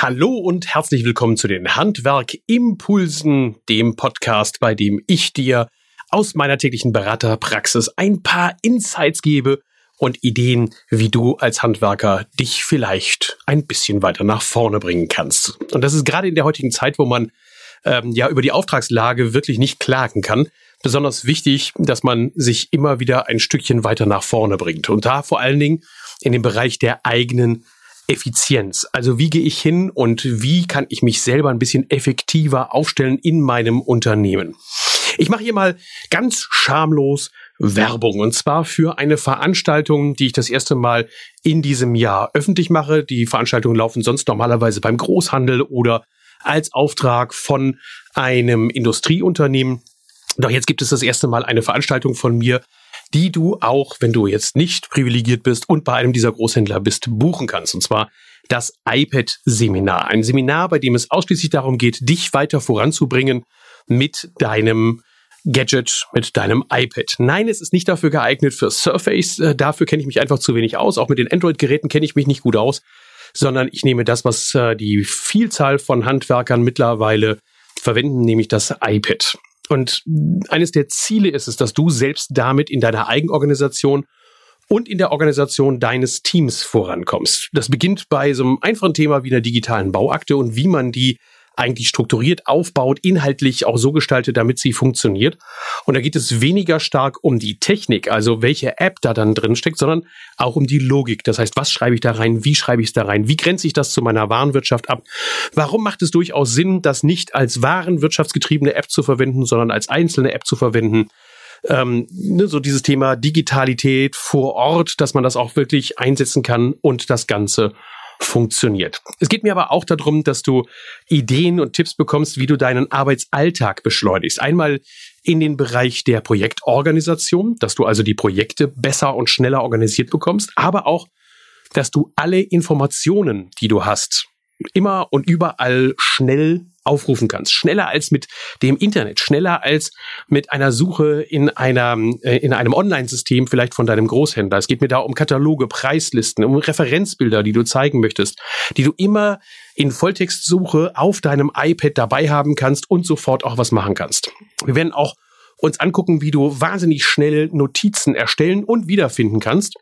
Hallo und herzlich willkommen zu den Handwerk-Impulsen, dem Podcast, bei dem ich dir aus meiner täglichen Beraterpraxis ein paar Insights gebe und Ideen, wie du als Handwerker dich vielleicht ein bisschen weiter nach vorne bringen kannst. Und das ist gerade in der heutigen Zeit, wo man ähm, ja über die Auftragslage wirklich nicht klagen kann, besonders wichtig, dass man sich immer wieder ein Stückchen weiter nach vorne bringt. Und da vor allen Dingen in dem Bereich der eigenen Effizienz. Also wie gehe ich hin und wie kann ich mich selber ein bisschen effektiver aufstellen in meinem Unternehmen? Ich mache hier mal ganz schamlos Werbung und zwar für eine Veranstaltung, die ich das erste Mal in diesem Jahr öffentlich mache. Die Veranstaltungen laufen sonst normalerweise beim Großhandel oder als Auftrag von einem Industrieunternehmen. Doch jetzt gibt es das erste Mal eine Veranstaltung von mir, die du auch, wenn du jetzt nicht privilegiert bist und bei einem dieser Großhändler bist, buchen kannst. Und zwar das iPad-Seminar. Ein Seminar, bei dem es ausschließlich darum geht, dich weiter voranzubringen mit deinem Gadget, mit deinem iPad. Nein, es ist nicht dafür geeignet für Surface. Äh, dafür kenne ich mich einfach zu wenig aus. Auch mit den Android-Geräten kenne ich mich nicht gut aus, sondern ich nehme das, was äh, die Vielzahl von Handwerkern mittlerweile verwenden, nämlich das iPad. Und eines der Ziele ist es, dass du selbst damit in deiner Eigenorganisation und in der Organisation deines Teams vorankommst. Das beginnt bei so einem einfachen Thema wie einer digitalen Bauakte und wie man die eigentlich strukturiert aufbaut, inhaltlich auch so gestaltet, damit sie funktioniert. Und da geht es weniger stark um die Technik, also welche App da dann drin steckt, sondern auch um die Logik. Das heißt, was schreibe ich da rein? Wie schreibe ich es da rein? Wie grenze ich das zu meiner Warenwirtschaft ab? Warum macht es durchaus Sinn, das nicht als warenwirtschaftsgetriebene App zu verwenden, sondern als einzelne App zu verwenden? ähm, ne, so dieses Thema Digitalität vor Ort, dass man das auch wirklich einsetzen kann und das Ganze funktioniert. Es geht mir aber auch darum, dass du Ideen und Tipps bekommst, wie du deinen Arbeitsalltag beschleunigst. Einmal in den Bereich der Projektorganisation, dass du also die Projekte besser und schneller organisiert bekommst, aber auch, dass du alle Informationen, die du hast, immer und überall schnell aufrufen kannst. Schneller als mit dem Internet, schneller als mit einer Suche in einer, äh, in einem Online-System vielleicht von deinem Großhändler. Es geht mir da um Kataloge, Preislisten, um Referenzbilder, die du zeigen möchtest, die du immer in Volltextsuche auf deinem iPad dabei haben kannst und sofort auch was machen kannst. Wir werden auch uns angucken, wie du wahnsinnig schnell Notizen erstellen und wiederfinden kannst.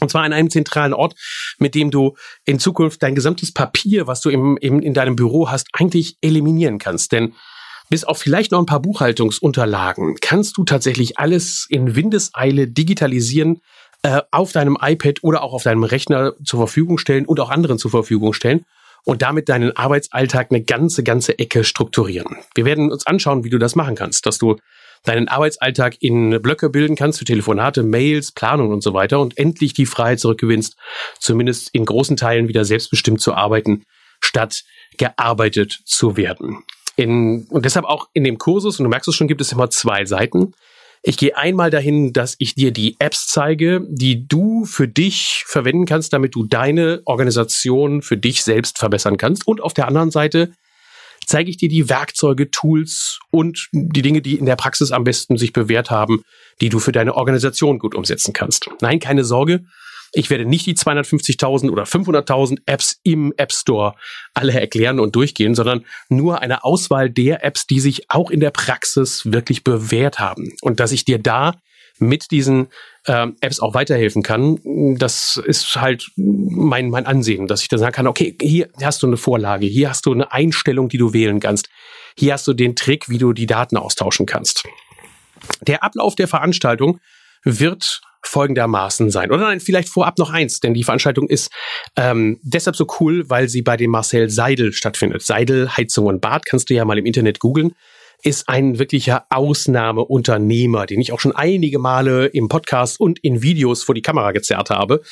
Und zwar an einem zentralen Ort, mit dem du in Zukunft dein gesamtes Papier, was du im, im, in deinem Büro hast, eigentlich eliminieren kannst. Denn bis auf vielleicht noch ein paar Buchhaltungsunterlagen kannst du tatsächlich alles in Windeseile digitalisieren, äh, auf deinem iPad oder auch auf deinem Rechner zur Verfügung stellen und auch anderen zur Verfügung stellen und damit deinen Arbeitsalltag eine ganze, ganze Ecke strukturieren. Wir werden uns anschauen, wie du das machen kannst, dass du deinen Arbeitsalltag in Blöcke bilden kannst für Telefonate, Mails, Planung und so weiter und endlich die Freiheit zurückgewinnst, zumindest in großen Teilen wieder selbstbestimmt zu arbeiten, statt gearbeitet zu werden. In, und deshalb auch in dem Kursus, und du merkst es schon, gibt es immer zwei Seiten. Ich gehe einmal dahin, dass ich dir die Apps zeige, die du für dich verwenden kannst, damit du deine Organisation für dich selbst verbessern kannst. Und auf der anderen Seite zeige ich dir die Werkzeuge, Tools und die Dinge, die in der Praxis am besten sich bewährt haben, die du für deine Organisation gut umsetzen kannst. Nein, keine Sorge. Ich werde nicht die 250.000 oder 500.000 Apps im App Store alle erklären und durchgehen, sondern nur eine Auswahl der Apps, die sich auch in der Praxis wirklich bewährt haben. Und dass ich dir da mit diesen ähm, Apps auch weiterhelfen kann. Das ist halt mein, mein Ansehen, dass ich dann sagen kann, okay, hier hast du eine Vorlage, hier hast du eine Einstellung, die du wählen kannst. Hier hast du den Trick, wie du die Daten austauschen kannst. Der Ablauf der Veranstaltung wird folgendermaßen sein. Oder nein, vielleicht vorab noch eins, denn die Veranstaltung ist ähm, deshalb so cool, weil sie bei dem Marcel Seidel stattfindet. Seidel, Heizung und Bad, kannst du ja mal im Internet googeln ist ein wirklicher Ausnahmeunternehmer, den ich auch schon einige Male im Podcast und in Videos vor die Kamera gezerrt habe,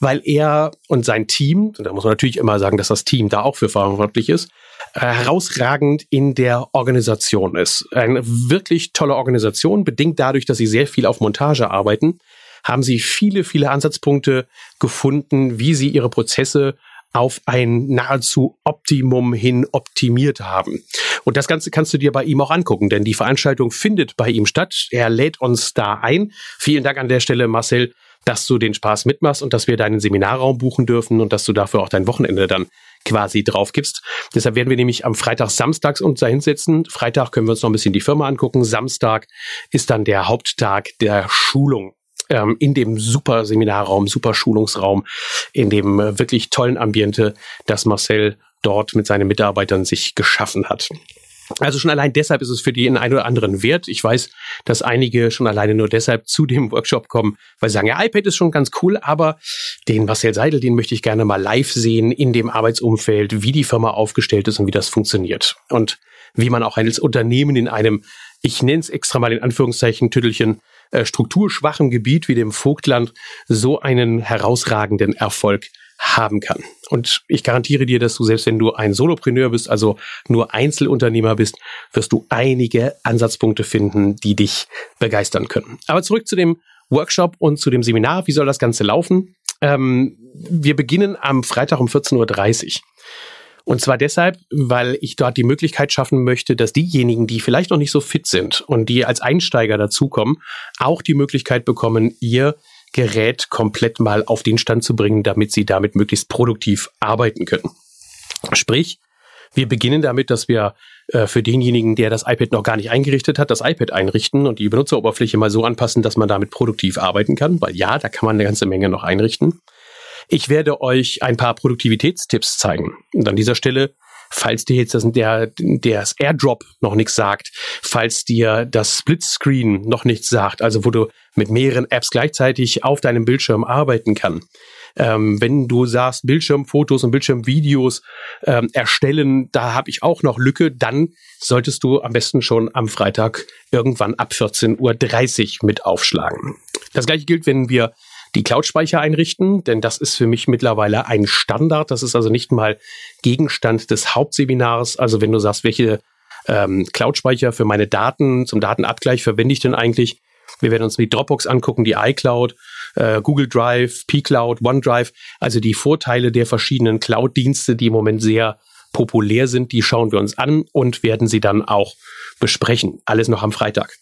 weil er und sein Team, da muss man natürlich immer sagen, dass das Team da auch für verantwortlich ist, äh, herausragend in der Organisation ist. Eine wirklich tolle Organisation, bedingt dadurch, dass sie sehr viel auf Montage arbeiten, haben sie viele, viele Ansatzpunkte gefunden, wie sie ihre Prozesse auf ein nahezu Optimum hin optimiert haben. Und das Ganze kannst du dir bei ihm auch angucken, denn die Veranstaltung findet bei ihm statt. Er lädt uns da ein. Vielen Dank an der Stelle, Marcel, dass du den Spaß mitmachst und dass wir deinen Seminarraum buchen dürfen und dass du dafür auch dein Wochenende dann quasi drauf gibst. Deshalb werden wir nämlich am Freitag, Samstags uns da hinsetzen. Freitag können wir uns noch ein bisschen die Firma angucken. Samstag ist dann der Haupttag der Schulung ähm, in dem super Seminarraum, super Schulungsraum, in dem äh, wirklich tollen Ambiente, das Marcel dort mit seinen Mitarbeitern sich geschaffen hat. Also schon allein deshalb ist es für die einen oder anderen wert. Ich weiß, dass einige schon alleine nur deshalb zu dem Workshop kommen, weil sie sagen, ja, iPad ist schon ganz cool, aber den Marcel Seidel, den möchte ich gerne mal live sehen in dem Arbeitsumfeld, wie die Firma aufgestellt ist und wie das funktioniert. Und wie man auch als Unternehmen in einem, ich nenne es extra mal in Anführungszeichen, Tüttelchen, äh, strukturschwachem Gebiet wie dem Vogtland so einen herausragenden Erfolg haben kann. Und ich garantiere dir, dass du selbst wenn du ein Solopreneur bist, also nur Einzelunternehmer bist, wirst du einige Ansatzpunkte finden, die dich begeistern können. Aber zurück zu dem Workshop und zu dem Seminar. Wie soll das Ganze laufen? Ähm, wir beginnen am Freitag um 14.30 Uhr. Und zwar deshalb, weil ich dort die Möglichkeit schaffen möchte, dass diejenigen, die vielleicht noch nicht so fit sind und die als Einsteiger dazukommen, auch die Möglichkeit bekommen, ihr Gerät komplett mal auf den Stand zu bringen, damit sie damit möglichst produktiv arbeiten können. Sprich, wir beginnen damit, dass wir äh, für denjenigen, der das iPad noch gar nicht eingerichtet hat, das iPad einrichten und die Benutzeroberfläche mal so anpassen, dass man damit produktiv arbeiten kann, weil ja, da kann man eine ganze Menge noch einrichten. Ich werde euch ein paar Produktivitätstipps zeigen. Und an dieser Stelle, falls dir jetzt das, der, das AirDrop noch nichts sagt, falls dir das Splitscreen noch nichts sagt, also wo du mit mehreren Apps gleichzeitig auf deinem Bildschirm arbeiten kann. Ähm, wenn du sagst, Bildschirmfotos und Bildschirmvideos ähm, erstellen, da habe ich auch noch Lücke, dann solltest du am besten schon am Freitag irgendwann ab 14.30 Uhr mit aufschlagen. Das gleiche gilt, wenn wir die Cloud-Speicher einrichten, denn das ist für mich mittlerweile ein Standard. Das ist also nicht mal Gegenstand des Hauptseminars. Also wenn du sagst, welche ähm, Cloud-Speicher für meine Daten zum Datenabgleich verwende ich denn eigentlich? Wir werden uns die Dropbox angucken, die iCloud, äh, Google Drive, pCloud, OneDrive, also die Vorteile der verschiedenen Cloud-Dienste, die im Moment sehr populär sind, die schauen wir uns an und werden sie dann auch besprechen. Alles noch am Freitag.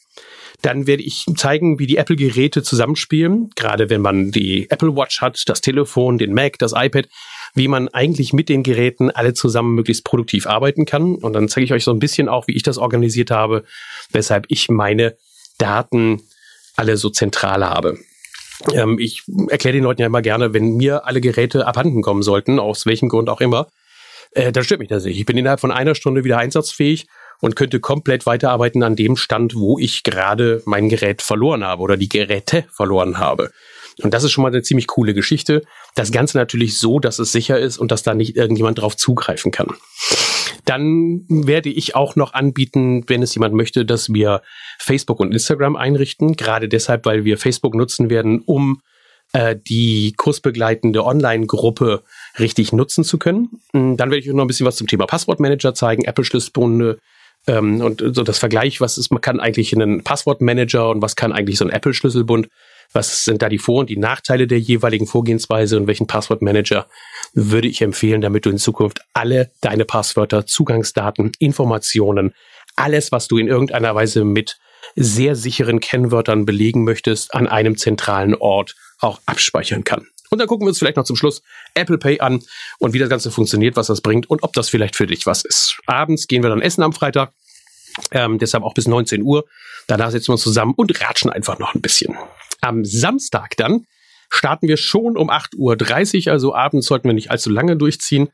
Dann werde ich zeigen, wie die Apple-Geräte zusammenspielen, gerade wenn man die Apple Watch hat, das Telefon, den Mac, das iPad, wie man eigentlich mit den Geräten alle zusammen möglichst produktiv arbeiten kann. Und dann zeige ich euch so ein bisschen auch, wie ich das organisiert habe, weshalb ich meine Daten alle so zentral habe. Ähm, ich erkläre den Leuten ja immer gerne, wenn mir alle Geräte abhanden kommen sollten, aus welchem Grund auch immer, äh, dann stört mich das nicht. Ich bin innerhalb von einer Stunde wieder einsatzfähig und könnte komplett weiterarbeiten an dem Stand, wo ich gerade mein Gerät verloren habe oder die Geräte verloren habe. Und das ist schon mal eine ziemlich coole Geschichte. Das Ganze natürlich so, dass es sicher ist und dass da nicht irgendjemand drauf zugreifen kann. Dann werde ich auch noch anbieten, wenn es jemand möchte, dass wir Facebook und Instagram einrichten. Gerade deshalb, weil wir Facebook nutzen werden, um äh, die kursbegleitende Online-Gruppe richtig nutzen zu können. Dann werde ich euch noch ein bisschen was zum Thema Passwortmanager zeigen, Apple-Schlüsselbunde, ähm, und so das Vergleich, was ist, man kann eigentlich einen Passwortmanager und was kann eigentlich so ein Apple-Schlüsselbund, was sind da die Vor- und die Nachteile der jeweiligen Vorgehensweise und welchen Passwortmanager würde ich empfehlen, damit du in Zukunft alle deine Passwörter, Zugangsdaten, Informationen, alles, was du in irgendeiner Weise mit sehr sicheren Kennwörtern belegen möchtest, an einem zentralen Ort auch abspeichern kann. Und dann gucken wir uns vielleicht noch zum Schluss Apple Pay an und wie das Ganze funktioniert, was das bringt und ob das vielleicht für dich was ist. Abends gehen wir dann essen am Freitag. Ähm, deshalb auch bis 19 Uhr. Danach setzen wir uns zusammen und ratschen einfach noch ein bisschen. Am Samstag dann starten wir schon um 8.30 Uhr, also abends sollten wir nicht allzu lange durchziehen.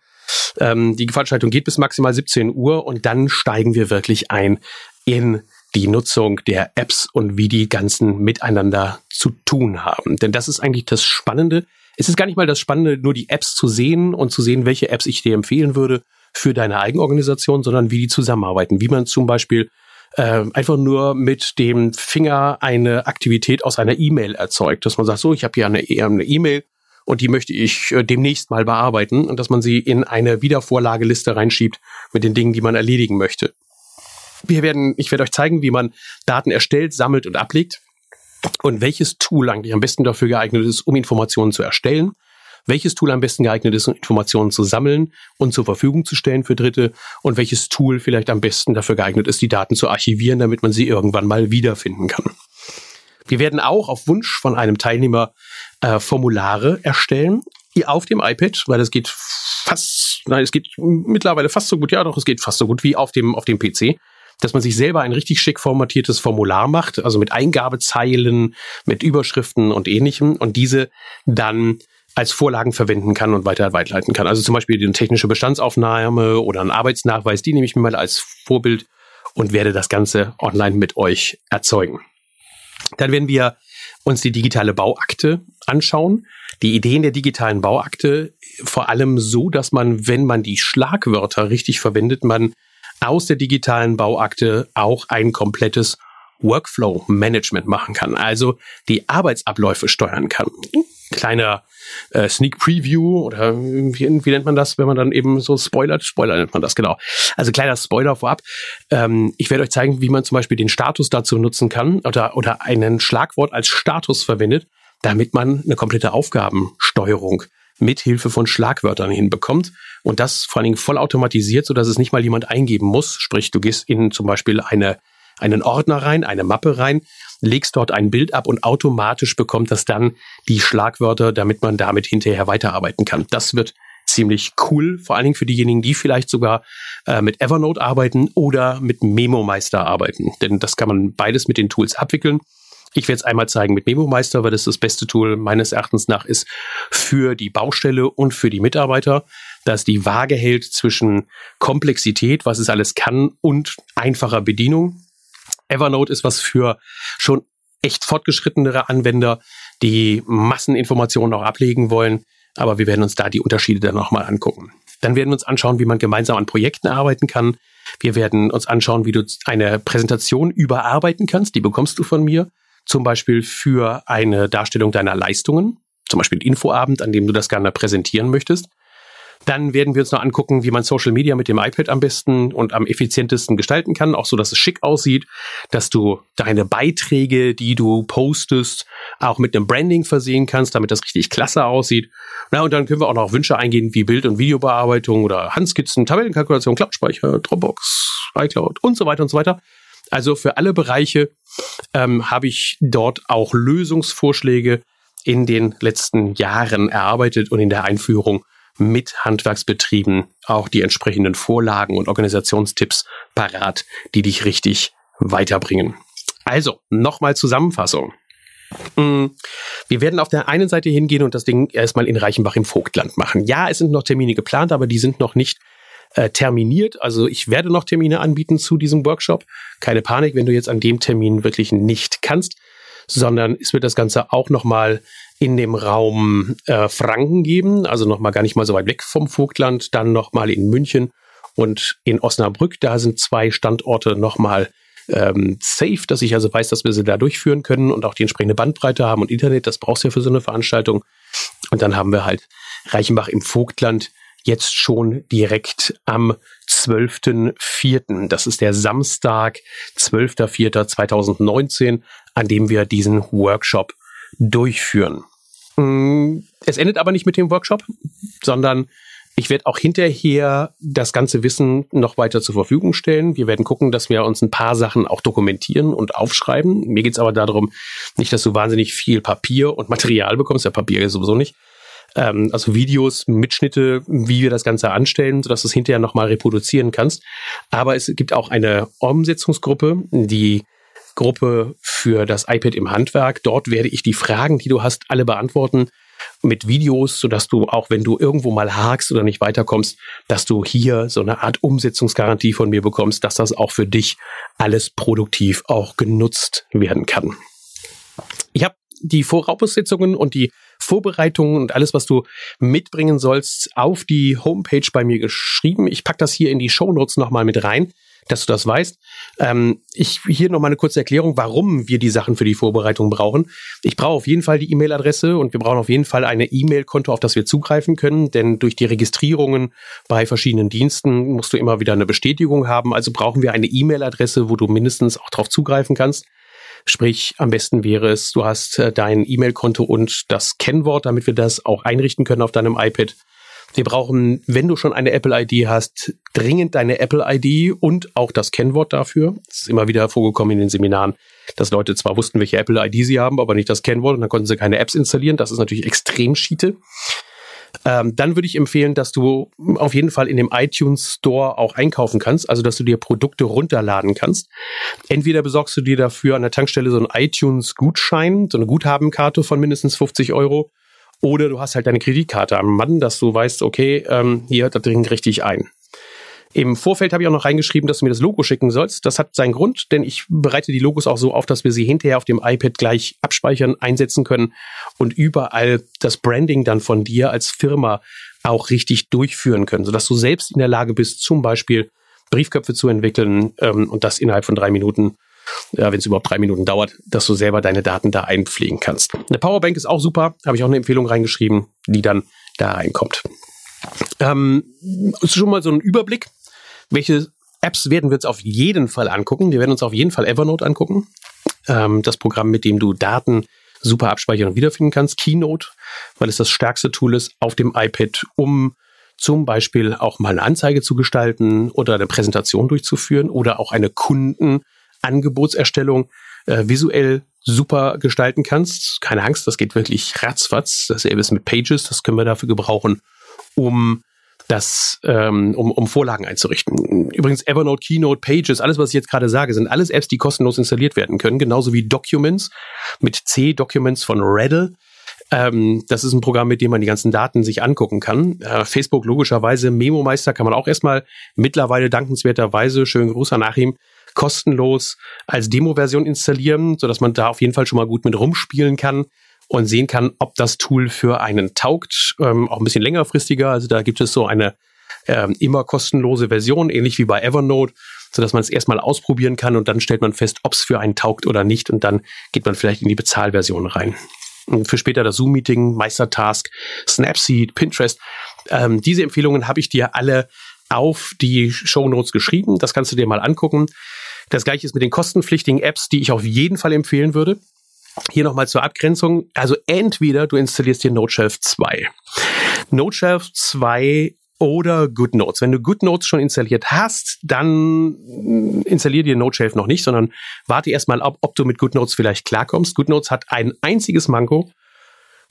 Ähm, die Veranstaltung geht bis maximal 17 Uhr und dann steigen wir wirklich ein in die Nutzung der Apps und wie die ganzen miteinander zu tun haben. Denn das ist eigentlich das Spannende es ist gar nicht mal das Spannende, nur die Apps zu sehen und zu sehen, welche Apps ich dir empfehlen würde für deine Eigenorganisation, sondern wie die zusammenarbeiten. Wie man zum Beispiel äh, einfach nur mit dem Finger eine Aktivität aus einer E-Mail erzeugt. Dass man sagt, so, ich habe hier eine E-Mail und die möchte ich äh, demnächst mal bearbeiten und dass man sie in eine Wiedervorlageliste reinschiebt mit den Dingen, die man erledigen möchte. Wir werden, ich werde euch zeigen, wie man Daten erstellt, sammelt und ablegt und welches Tool eigentlich am besten dafür geeignet ist, um Informationen zu erstellen, welches Tool am besten geeignet ist, um Informationen zu sammeln und zur Verfügung zu stellen für Dritte und welches Tool vielleicht am besten dafür geeignet ist, die Daten zu archivieren, damit man sie irgendwann mal wiederfinden kann. Wir werden auch auf Wunsch von einem Teilnehmer äh, Formulare erstellen auf dem iPad, weil es geht fast, nein, es geht mittlerweile fast so gut, ja doch, es geht fast so gut wie auf dem, auf dem PC dass man sich selber ein richtig schick formatiertes Formular macht, also mit Eingabezeilen, mit Überschriften und ähnlichem und diese dann als Vorlagen verwenden kann und weiter weiterleiten kann. Also zum Beispiel die technische Bestandsaufnahme oder ein Arbeitsnachweis, die nehme ich mir mal als Vorbild und werde das Ganze online mit euch erzeugen. Dann werden wir uns die digitale Bauakte anschauen. Die Ideen der digitalen Bauakte vor allem so, dass man, wenn man die Schlagwörter richtig verwendet, man aus der digitalen Bauakte auch ein komplettes Workflow-Management machen kann, also die Arbeitsabläufe steuern kann. Kleiner äh, Sneak Preview oder wie, wie nennt man das, wenn man dann eben so spoilert? Spoiler nennt man das, genau. Also kleiner Spoiler vorab. Ähm, ich werde euch zeigen, wie man zum Beispiel den Status dazu nutzen kann oder, oder einen Schlagwort als Status verwendet, damit man eine komplette Aufgabensteuerung mit Hilfe von Schlagwörtern hinbekommt und das vor allen Dingen vollautomatisiert, so dass es nicht mal jemand eingeben muss. Sprich, du gehst in zum Beispiel eine, einen Ordner rein, eine Mappe rein, legst dort ein Bild ab und automatisch bekommt das dann die Schlagwörter, damit man damit hinterher weiterarbeiten kann. Das wird ziemlich cool, vor allen Dingen für diejenigen, die vielleicht sogar äh, mit Evernote arbeiten oder mit Memo Meister arbeiten. Denn das kann man beides mit den Tools abwickeln. Ich werde es einmal zeigen mit MemoMeister, weil das das beste Tool meines Erachtens nach ist für die Baustelle und für die Mitarbeiter, dass die Waage hält zwischen Komplexität, was es alles kann, und einfacher Bedienung. Evernote ist was für schon echt fortgeschrittenere Anwender, die Masseninformationen auch ablegen wollen. Aber wir werden uns da die Unterschiede dann nochmal angucken. Dann werden wir uns anschauen, wie man gemeinsam an Projekten arbeiten kann. Wir werden uns anschauen, wie du eine Präsentation überarbeiten kannst. Die bekommst du von mir zum Beispiel für eine Darstellung deiner Leistungen, zum Beispiel Infoabend, an dem du das gerne präsentieren möchtest. Dann werden wir uns noch angucken, wie man Social Media mit dem iPad am besten und am effizientesten gestalten kann, auch so, dass es schick aussieht, dass du deine Beiträge, die du postest, auch mit einem Branding versehen kannst, damit das richtig klasse aussieht. Na, und dann können wir auch noch Wünsche eingehen, wie Bild- und Videobearbeitung oder Handskizzen, Tabellenkalkulation, Cloud-Speicher, Dropbox, iCloud und so weiter und so weiter. Also für alle Bereiche ähm, habe ich dort auch Lösungsvorschläge in den letzten Jahren erarbeitet und in der Einführung mit Handwerksbetrieben auch die entsprechenden Vorlagen und Organisationstipps parat, die dich richtig weiterbringen. Also, nochmal Zusammenfassung. Mm, wir werden auf der einen Seite hingehen und das Ding erstmal in Reichenbach im Vogtland machen. Ja, es sind noch Termine geplant, aber die sind noch nicht äh, terminiert. Also ich werde noch Termine anbieten zu diesem Workshop. Keine Panik, wenn du jetzt an dem Termin wirklich nicht kannst, sondern es wird das Ganze auch nochmal in dem Raum äh, Franken geben, also nochmal gar nicht mal so weit weg vom Vogtland, dann nochmal in München und in Osnabrück. Da sind zwei Standorte nochmal ähm, safe, dass ich also weiß, dass wir sie da durchführen können und auch die entsprechende Bandbreite haben und Internet, das brauchst du ja für so eine Veranstaltung. Und dann haben wir halt Reichenbach im Vogtland jetzt schon direkt am 12.04. Das ist der Samstag, 12.04.2019, an dem wir diesen Workshop durchführen. Mm, es endet aber nicht mit dem Workshop, sondern ich werde auch hinterher das ganze Wissen noch weiter zur Verfügung stellen. Wir werden gucken, dass wir uns ein paar Sachen auch dokumentieren und aufschreiben. Mir geht es aber darum, nicht, dass du wahnsinnig viel Papier und Material bekommst. Ja, Papier ist sowieso nicht ähm, also Videos, Mitschnitte, wie wir das Ganze anstellen, sodass du es hinterher nochmal reproduzieren kannst. Aber es gibt auch eine Umsetzungsgruppe, die Gruppe für das iPad im Handwerk. Dort werde ich die Fragen, die du hast, alle beantworten mit Videos, sodass du auch, wenn du irgendwo mal hakst oder nicht weiterkommst, dass du hier so eine Art Umsetzungsgarantie von mir bekommst, dass das auch für dich alles produktiv auch genutzt werden kann. Ich habe die Voraussetzungen und die Vorbereitungen und alles, was du mitbringen sollst, auf die Homepage bei mir geschrieben. Ich packe das hier in die Show Notes nochmal mit rein, dass du das weißt. Ähm, ich hier nochmal eine kurze Erklärung, warum wir die Sachen für die Vorbereitung brauchen. Ich brauche auf jeden Fall die E-Mail-Adresse und wir brauchen auf jeden Fall eine E-Mail-Konto, auf das wir zugreifen können, denn durch die Registrierungen bei verschiedenen Diensten musst du immer wieder eine Bestätigung haben. Also brauchen wir eine E-Mail-Adresse, wo du mindestens auch drauf zugreifen kannst. Sprich, am besten wäre es, du hast äh, dein E-Mail-Konto und das Kennwort, damit wir das auch einrichten können auf deinem iPad. Wir brauchen, wenn du schon eine Apple-ID hast, dringend deine Apple-ID und auch das Kennwort dafür. Es ist immer wieder vorgekommen in den Seminaren, dass Leute zwar wussten, welche Apple-ID sie haben, aber nicht das Kennwort und dann konnten sie keine Apps installieren. Das ist natürlich extrem Schiete. Ähm, dann würde ich empfehlen, dass du auf jeden Fall in dem iTunes Store auch einkaufen kannst, also dass du dir Produkte runterladen kannst. Entweder besorgst du dir dafür an der Tankstelle so einen iTunes-Gutschein, so eine Guthabenkarte von mindestens 50 Euro, oder du hast halt deine Kreditkarte am Mann, dass du weißt, okay, ähm, hier, da dringt richtig ein. Im Vorfeld habe ich auch noch reingeschrieben, dass du mir das Logo schicken sollst. Das hat seinen Grund, denn ich bereite die Logos auch so auf, dass wir sie hinterher auf dem iPad gleich abspeichern, einsetzen können und überall das Branding dann von dir als Firma auch richtig durchführen können, sodass du selbst in der Lage bist, zum Beispiel Briefköpfe zu entwickeln ähm, und das innerhalb von drei Minuten, ja, wenn es überhaupt drei Minuten dauert, dass du selber deine Daten da einpflegen kannst. Eine Powerbank ist auch super, habe ich auch eine Empfehlung reingeschrieben, die dann da reinkommt. Ähm, ist schon mal so ein Überblick. Welche Apps werden wir uns auf jeden Fall angucken? Wir werden uns auf jeden Fall Evernote angucken. Ähm, das Programm, mit dem du Daten super abspeichern und wiederfinden kannst. Keynote, weil es das stärkste Tool ist auf dem iPad, um zum Beispiel auch mal eine Anzeige zu gestalten oder eine Präsentation durchzuführen oder auch eine Kundenangebotserstellung äh, visuell super gestalten kannst. Keine Angst, das geht wirklich ratzfatz. Dasselbe ist mit Pages, das können wir dafür gebrauchen, um das, ähm, um, um Vorlagen einzurichten. Übrigens Evernote, Keynote, Pages, alles, was ich jetzt gerade sage, sind alles Apps, die kostenlos installiert werden können, genauso wie Documents mit C, Documents von Reddle. Ähm, das ist ein Programm, mit dem man die ganzen Daten sich angucken kann. Äh, Facebook logischerweise, Memo Meister kann man auch erstmal mittlerweile dankenswerterweise, schönen Gruß an Achim, kostenlos als Demo-Version installieren, sodass man da auf jeden Fall schon mal gut mit rumspielen kann und sehen kann, ob das Tool für einen taugt, ähm, auch ein bisschen längerfristiger. Also da gibt es so eine ähm, immer kostenlose Version, ähnlich wie bei Evernote, so dass man es erstmal ausprobieren kann und dann stellt man fest, ob es für einen taugt oder nicht und dann geht man vielleicht in die Bezahlversion rein. Und für später das Zoom-Meeting, Meistertask, Snapseed, Pinterest. Ähm, diese Empfehlungen habe ich dir alle auf die Show Notes geschrieben. Das kannst du dir mal angucken. Das gleiche ist mit den kostenpflichtigen Apps, die ich auf jeden Fall empfehlen würde. Hier nochmal zur Abgrenzung. Also entweder du installierst dir NoteShelf 2. NoteShelf 2 oder GoodNotes. Wenn du GoodNotes schon installiert hast, dann installier dir NoteShelf noch nicht, sondern warte erstmal ab, ob du mit GoodNotes vielleicht klarkommst. GoodNotes hat ein einziges Manko.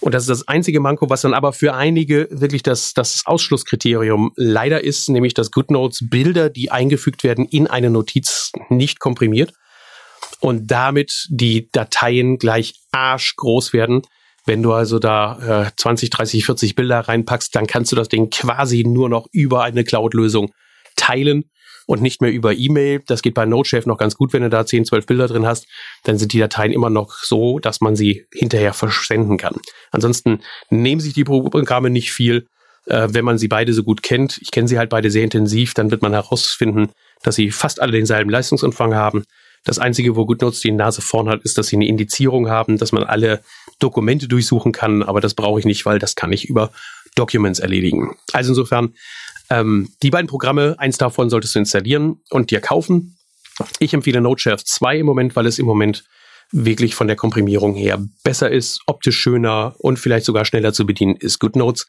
Und das ist das einzige Manko, was dann aber für einige wirklich das, das Ausschlusskriterium leider ist, nämlich dass GoodNotes Bilder, die eingefügt werden, in eine Notiz nicht komprimiert und damit die Dateien gleich arschgroß werden. Wenn du also da äh, 20, 30, 40 Bilder reinpackst, dann kannst du das Ding quasi nur noch über eine Cloud-Lösung teilen und nicht mehr über E-Mail. Das geht bei Node.js noch ganz gut, wenn du da 10, 12 Bilder drin hast. Dann sind die Dateien immer noch so, dass man sie hinterher versenden kann. Ansonsten nehmen sich die Programme nicht viel. Äh, wenn man sie beide so gut kennt, ich kenne sie halt beide sehr intensiv, dann wird man herausfinden, dass sie fast alle denselben Leistungsumfang haben das Einzige, wo GoodNotes die Nase vorn hat, ist, dass sie eine Indizierung haben, dass man alle Dokumente durchsuchen kann, aber das brauche ich nicht, weil das kann ich über Documents erledigen. Also insofern, ähm, die beiden Programme, eins davon solltest du installieren und dir kaufen. Ich empfehle NoteShelf 2 im Moment, weil es im Moment wirklich von der Komprimierung her besser ist, optisch schöner und vielleicht sogar schneller zu bedienen ist GoodNotes.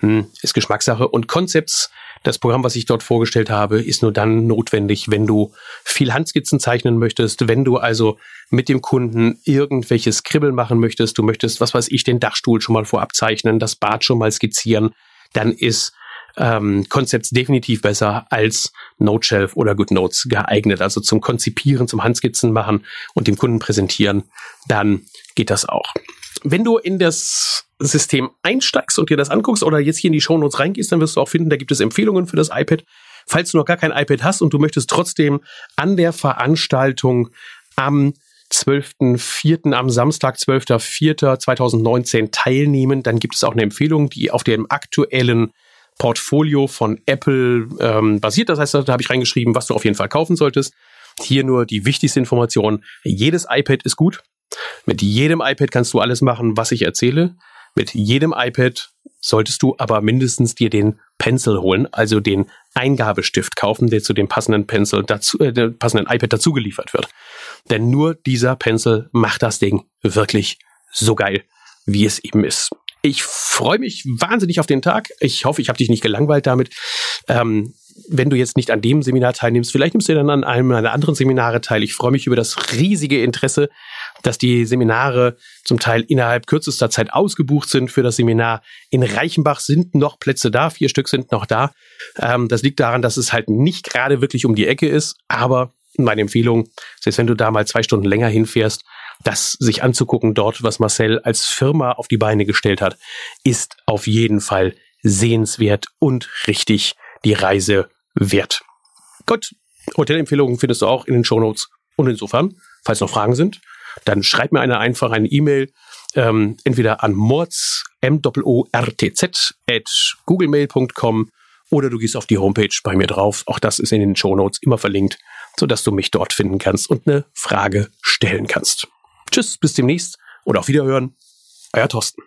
Hm, ist Geschmackssache. Und Concepts das Programm, was ich dort vorgestellt habe, ist nur dann notwendig, wenn du viel Handskizzen zeichnen möchtest, wenn du also mit dem Kunden irgendwelches Kribbeln machen möchtest, du möchtest, was weiß ich, den Dachstuhl schon mal vorab zeichnen, das Bad schon mal skizzieren, dann ist ähm, Concepts definitiv besser als NoteShelf oder GoodNotes geeignet. Also zum Konzipieren, zum Handskizzen machen und dem Kunden präsentieren, dann geht das auch. Wenn du in das System einsteigst und dir das anguckst oder jetzt hier in die Shownotes reingehst, dann wirst du auch finden, da gibt es Empfehlungen für das iPad. Falls du noch gar kein iPad hast und du möchtest trotzdem an der Veranstaltung am 12.04. am Samstag, 12.04.2019 teilnehmen, dann gibt es auch eine Empfehlung, die auf dem aktuellen Portfolio von Apple ähm, basiert. Das heißt, da habe ich reingeschrieben, was du auf jeden Fall kaufen solltest. Hier nur die wichtigste Information. Jedes iPad ist gut. Mit jedem iPad kannst du alles machen, was ich erzähle. Mit jedem iPad solltest du aber mindestens dir den Pencil holen, also den Eingabestift kaufen, der zu dem passenden Pencil dazu, äh, passenden iPad dazugeliefert wird. Denn nur dieser Pencil macht das Ding wirklich so geil, wie es eben ist. Ich freue mich wahnsinnig auf den Tag. Ich hoffe, ich habe dich nicht gelangweilt damit. Ähm, wenn du jetzt nicht an dem Seminar teilnimmst, vielleicht nimmst du dann an einem meiner anderen Seminare teil. Ich freue mich über das riesige Interesse, dass die Seminare zum Teil innerhalb kürzester Zeit ausgebucht sind für das Seminar. In Reichenbach sind noch Plätze da, vier Stück sind noch da. Ähm, das liegt daran, dass es halt nicht gerade wirklich um die Ecke ist, aber meine Empfehlung, selbst wenn du da mal zwei Stunden länger hinfährst, das sich anzugucken dort, was Marcel als Firma auf die Beine gestellt hat, ist auf jeden Fall sehenswert und richtig die Reise wert. Gut, Hotelempfehlungen findest du auch in den Shownotes. Und insofern, falls noch Fragen sind, dann schreib mir eine einfach eine E-Mail, ähm, entweder an mords, m o r t z at googlemail.com oder du gehst auf die Homepage bei mir drauf. Auch das ist in den Shownotes immer verlinkt, sodass du mich dort finden kannst und eine Frage stellen kannst. Tschüss, bis demnächst und auf Wiederhören. Euer Thorsten.